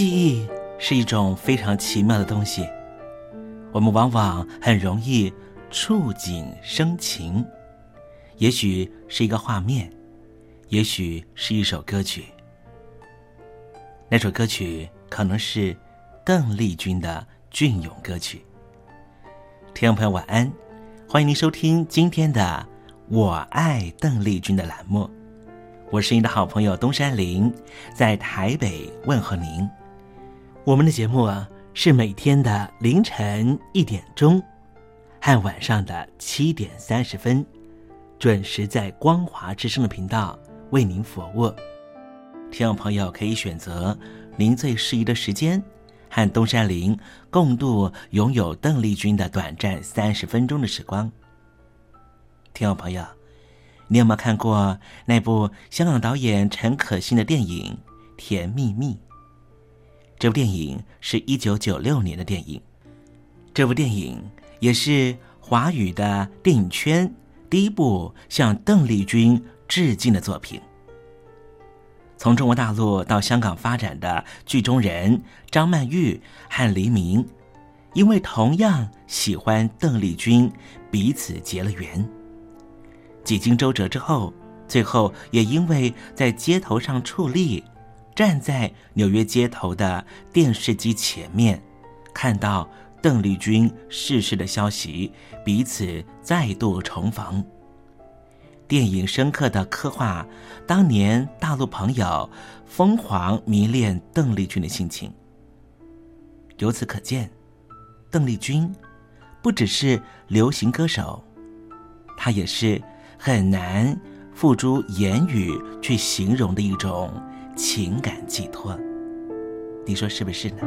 记忆是一种非常奇妙的东西，我们往往很容易触景生情，也许是一个画面，也许是一首歌曲。那首歌曲可能是邓丽君的隽永歌曲。听众朋友晚安，欢迎您收听今天的《我爱邓丽君》的栏目，我是您的好朋友东山林，在台北问候您。我们的节目啊，是每天的凌晨一点钟和晚上的七点三十分，准时在光华之声的频道为您服务。听众朋友可以选择您最适宜的时间，和东山林共度拥有邓丽君的短暂三十分钟的时光。听众朋友，你有没有看过那部香港导演陈可辛的电影《甜蜜蜜》？这部电影是一九九六年的电影，这部电影也是华语的电影圈第一部向邓丽君致敬的作品。从中国大陆到香港发展的剧中人张曼玉和黎明，因为同样喜欢邓丽君，彼此结了缘。几经周折之后，最后也因为在街头上矗立。站在纽约街头的电视机前面，看到邓丽君逝世的消息，彼此再度重逢。电影深刻的刻画当年大陆朋友疯狂迷恋邓丽君的心情。由此可见，邓丽君不只是流行歌手，她也是很难付诸言语去形容的一种。情感寄托，你说是不是呢？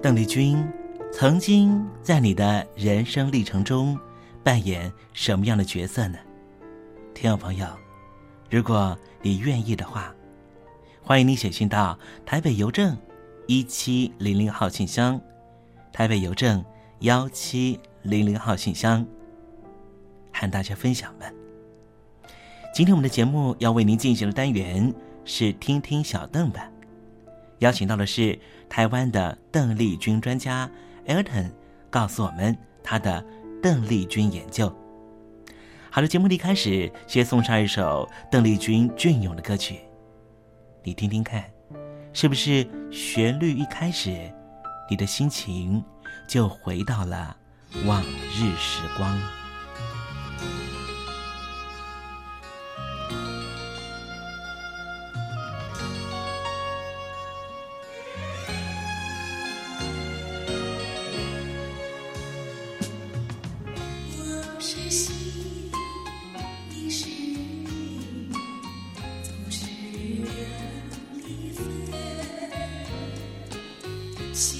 邓丽君。曾经在你的人生历程中扮演什么样的角色呢？听众朋友，如果你愿意的话，欢迎你写信到台北邮政一七零零号信箱，台北邮政幺七零零号信箱，和大家分享吧。今天我们的节目要为您进行的单元是听听小邓吧，邀请到的是台湾的邓丽君专家。Elton 告诉我们他的邓丽君研究。好了，节目的开始，先送上一首邓丽君隽永的歌曲，你听听看，是不是旋律一开始，你的心情就回到了往日时光？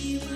you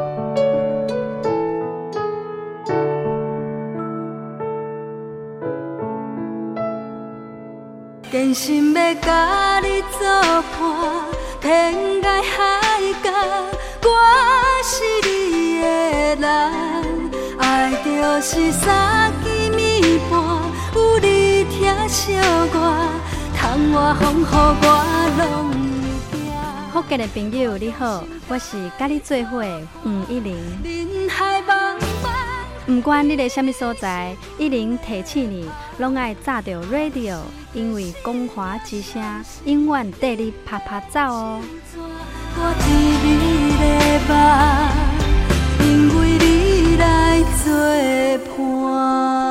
坚心要甲你作伴，天涯海角，我是你的人。爱就是三更暝半，有你疼惜我，窗外风雨我拢会惊。福建的朋友你好，我是甲你做伙黄一玲。不管你在什么所在，一零提醒你，拢爱炸着 radio，因为光华之声永远带你啪啪走哦。我伫你的梦，因为你来作伴。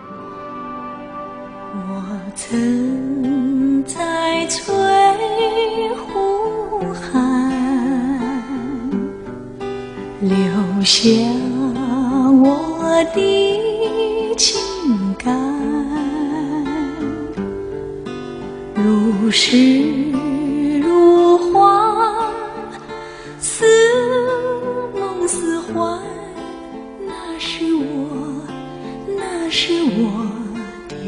曾在翠湖畔留下我的情感，如诗。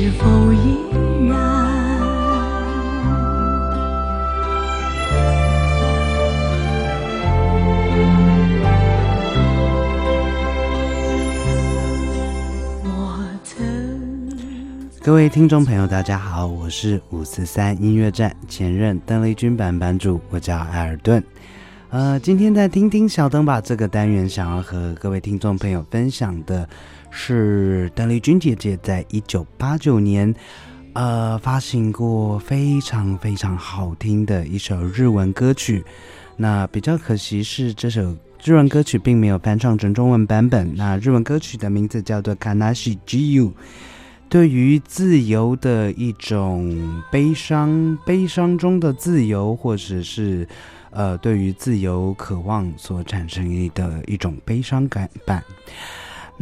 是否依然？我曾各位听众朋友，大家好，我是五四三音乐站前任邓丽君版版主，我叫艾尔顿。呃，今天在听听小灯吧这个单元，想要和各位听众朋友分享的是邓丽君姐姐在一九八九年，呃，发行过非常非常好听的一首日文歌曲。那比较可惜是这首日文歌曲并没有翻唱成中文版本。那日文歌曲的名字叫做《Kanashi Ju》。对于自由的一种悲伤，悲伤中的自由，或者是呃，对于自由渴望所产生的一种悲伤感版。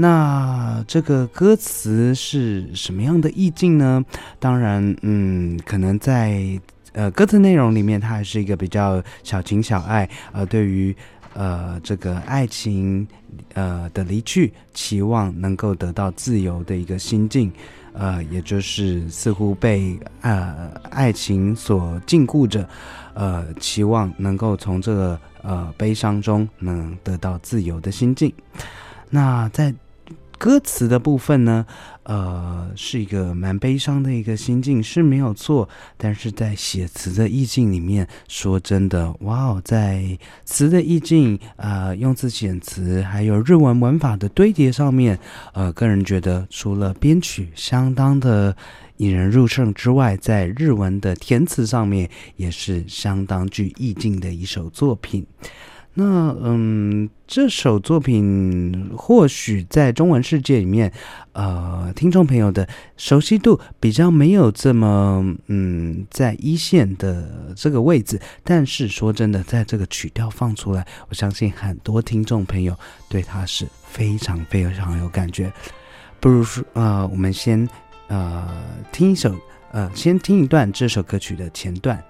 那这个歌词是什么样的意境呢？当然，嗯，可能在呃歌词内容里面，它还是一个比较小情小爱，呃，对于呃这个爱情呃的离去，期望能够得到自由的一个心境。呃，也就是似乎被呃爱情所禁锢着，呃，期望能够从这个呃悲伤中能得到自由的心境。那在。歌词的部分呢，呃，是一个蛮悲伤的一个心境是没有错，但是在写词的意境里面，说真的，哇哦，在词的意境，呃，用字遣词，还有日文文法的堆叠上面，呃，个人觉得除了编曲相当的引人入胜之外，在日文的填词上面也是相当具意境的一首作品。那嗯，这首作品或许在中文世界里面，呃，听众朋友的熟悉度比较没有这么嗯在一线的这个位置。但是说真的，在这个曲调放出来，我相信很多听众朋友对它是非常非常有感觉。不如说，呃，我们先呃听一首，呃，先听一段这首歌曲的前段。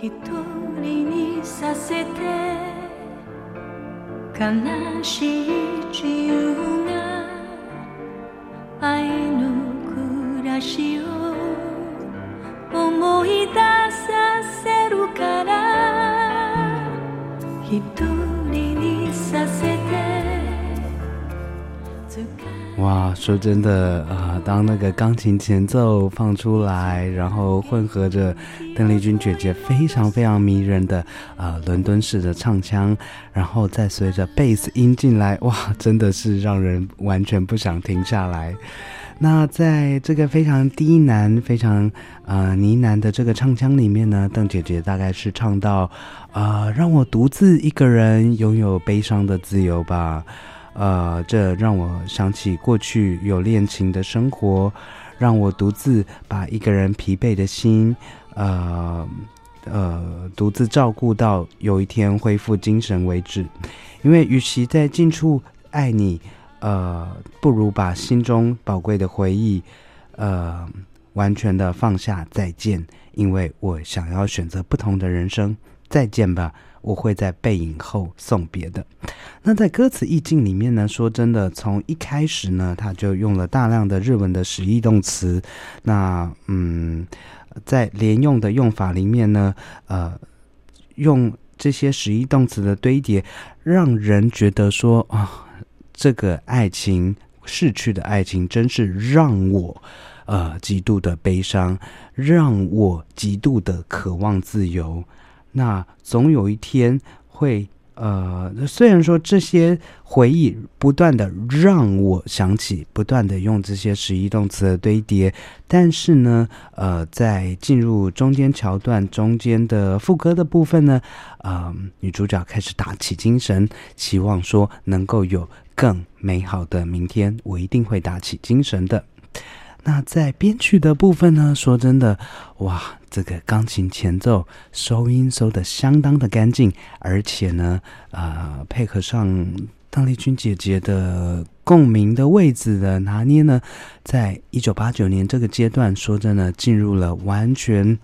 一人にさせて悲しい自由な愛の暮らしを思い出させるから一人にさせて哇，说真的啊， 当那个钢琴前奏放出来，然后混合着邓丽君姐姐非常非常迷人的啊伦敦式的唱腔，然后再随着贝斯音进来，哇，真的是让人完全不想停下来。那在这个非常低难、非常呃呢喃的这个唱腔里面呢，邓姐姐大概是唱到啊，让我独自一个人拥有悲伤的自由吧。呃，这让我想起过去有恋情的生活，让我独自把一个人疲惫的心，呃呃，独自照顾到有一天恢复精神为止。因为与其在近处爱你，呃，不如把心中宝贵的回忆，呃，完全的放下。再见，因为我想要选择不同的人生。再见吧。我会在背影后送别的。那在歌词意境里面呢？说真的，从一开始呢，他就用了大量的日文的实义动词。那嗯，在连用的用法里面呢，呃，用这些实义动词的堆叠，让人觉得说啊，这个爱情逝去的爱情，真是让我呃极度的悲伤，让我极度的渴望自由。那总有一天会，呃，虽然说这些回忆不断的让我想起，不断的用这些实义动词的堆叠，但是呢，呃，在进入中间桥段中间的副歌的部分呢，呃，女主角开始打起精神，期望说能够有更美好的明天，我一定会打起精神的。那在编曲的部分呢？说真的，哇，这个钢琴前奏收音收的相当的干净，而且呢，呃，配合上邓丽君姐姐的共鸣的位置的拿捏呢，在一九八九年这个阶段，说真的，进入了完全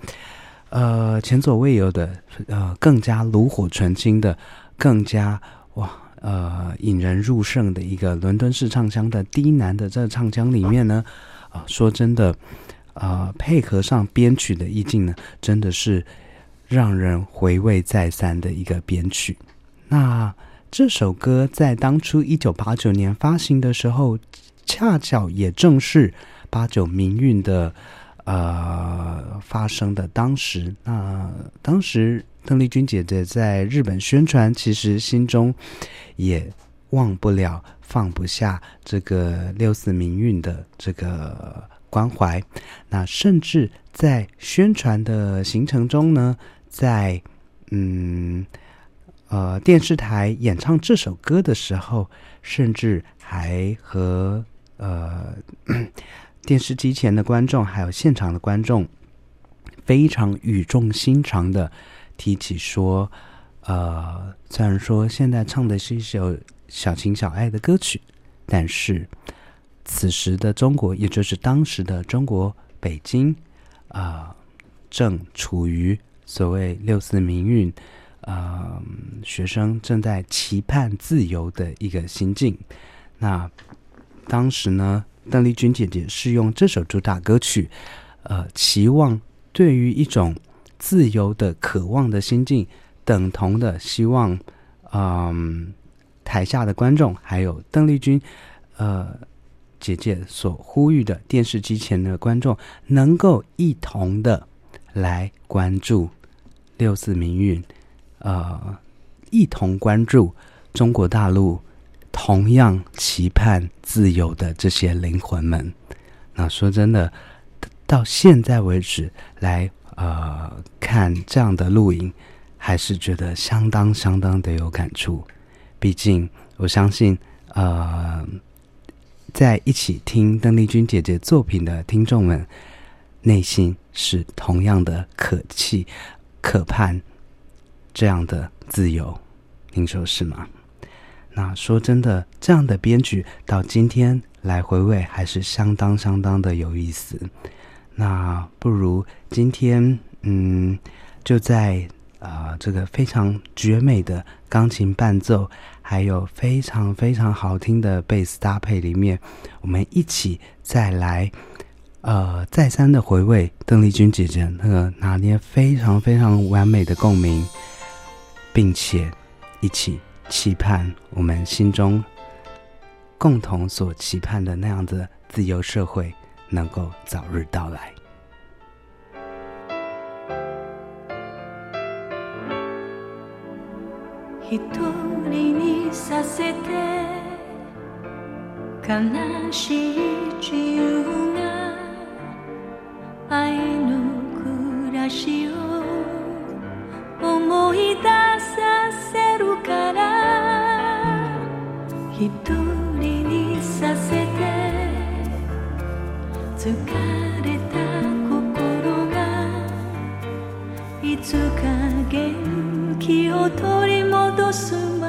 呃前所未有的呃更加炉火纯青的、更加哇呃引人入胜的一个伦敦式唱腔的低难的这唱腔里面呢。啊，说真的，啊，配合上编曲的意境呢，真的是让人回味再三的一个编曲。那这首歌在当初一九八九年发行的时候，恰巧也正是八九民运的呃发生的当时。那当时邓丽君姐姐在日本宣传，其实心中也忘不了。放不下这个六四民运的这个关怀，那甚至在宣传的行程中呢，在嗯呃电视台演唱这首歌的时候，甚至还和呃 电视机前的观众还有现场的观众非常语重心长的提起说，呃，虽然说现在唱的是一首小情小爱的歌曲，但是此时的中国，也就是当时的中国北京啊、正处于所谓六四民运，呃，学生正在期盼自由的一个心境。那当时呢，邓丽君姐姐是用这首主打歌曲，呃，期望对于一种自由的渴望的心境，等同的希望，嗯、台下的观众还有邓丽君，呃。姐姐所呼吁的电视机前的观众，能够一同的来关注六四民运，呃，一同关注中国大陆同样期盼自由的这些灵魂们。那说真的，到现在为止来呃看这样的录影，还是觉得相当相当的有感触。毕竟我相信，呃。在一起听邓丽君姐姐作品的听众们，内心是同样的可气、可盼这样的自由，您说是吗？那说真的，这样的编剧到今天来回味，还是相当相当的有意思。那不如今天，嗯，就在啊、这个非常绝美的钢琴伴奏。还有非常非常好听的贝斯搭配里面，我们一起再来，呃，再三的回味邓丽君姐姐那个拿捏非常非常完美的共鸣，并且一起期盼我们心中共同所期盼的那样的自由社会能够早日到来。させて悲しい自由が愛の暮らしを思い出させるから一人にさせて疲れた心がいつか元気を取り戻す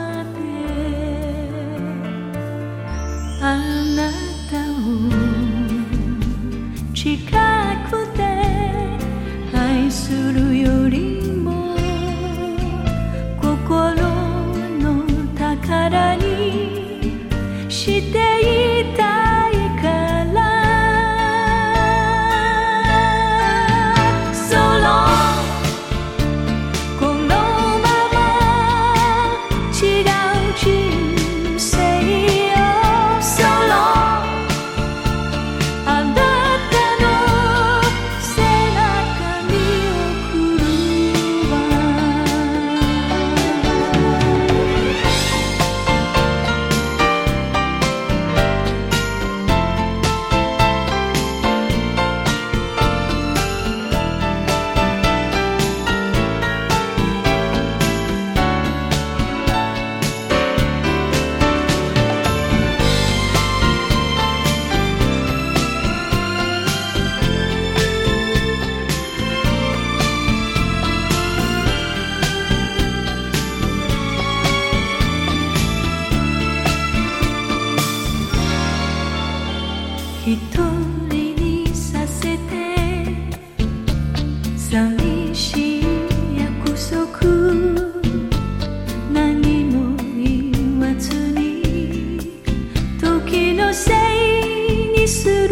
せいにする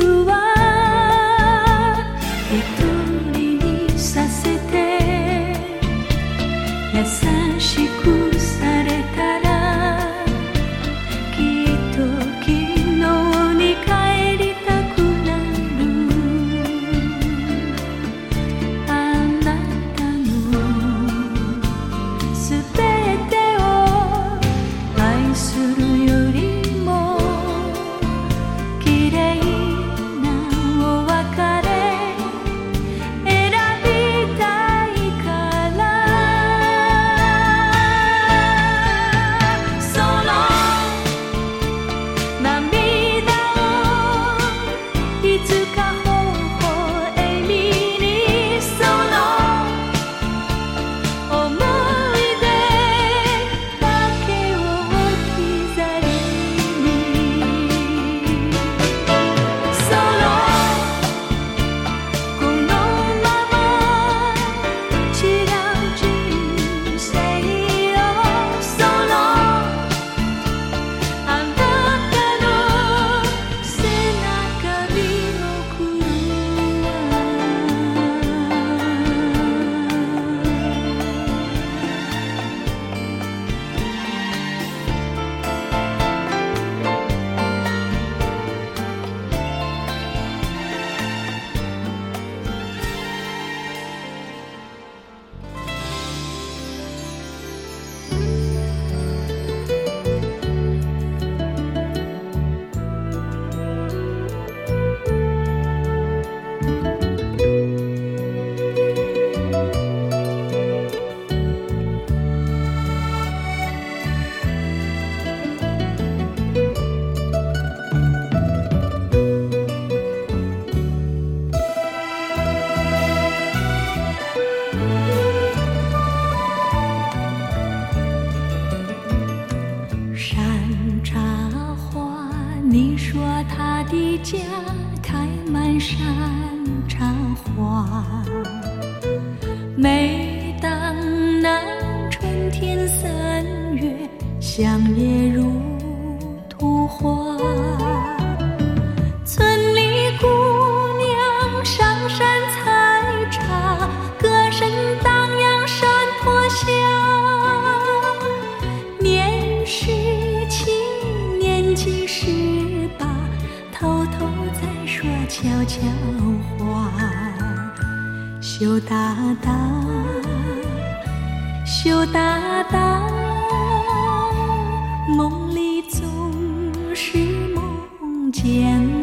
羞答答羞答答梦里总是梦见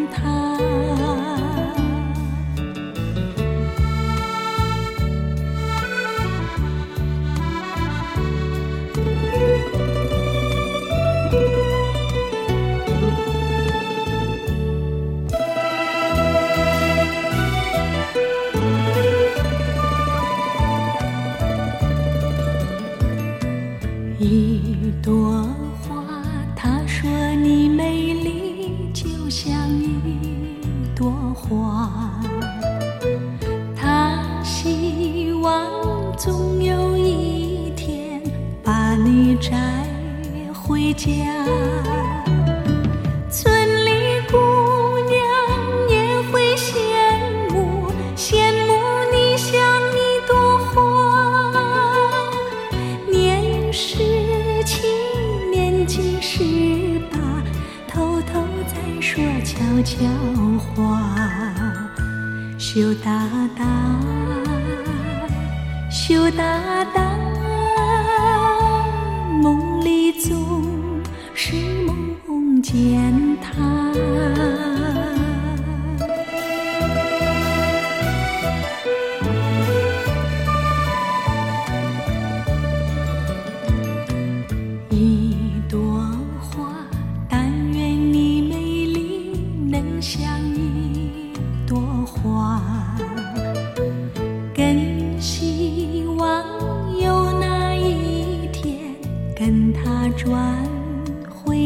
小花羞答答，羞答答，梦里总是梦见。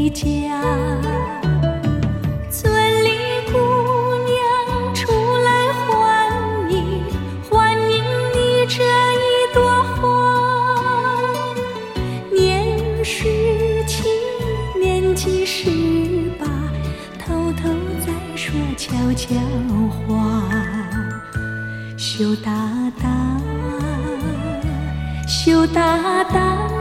的家村里姑娘出来欢迎欢迎你这一朵花年十七年纪十八偷偷在说悄悄话羞答答羞答答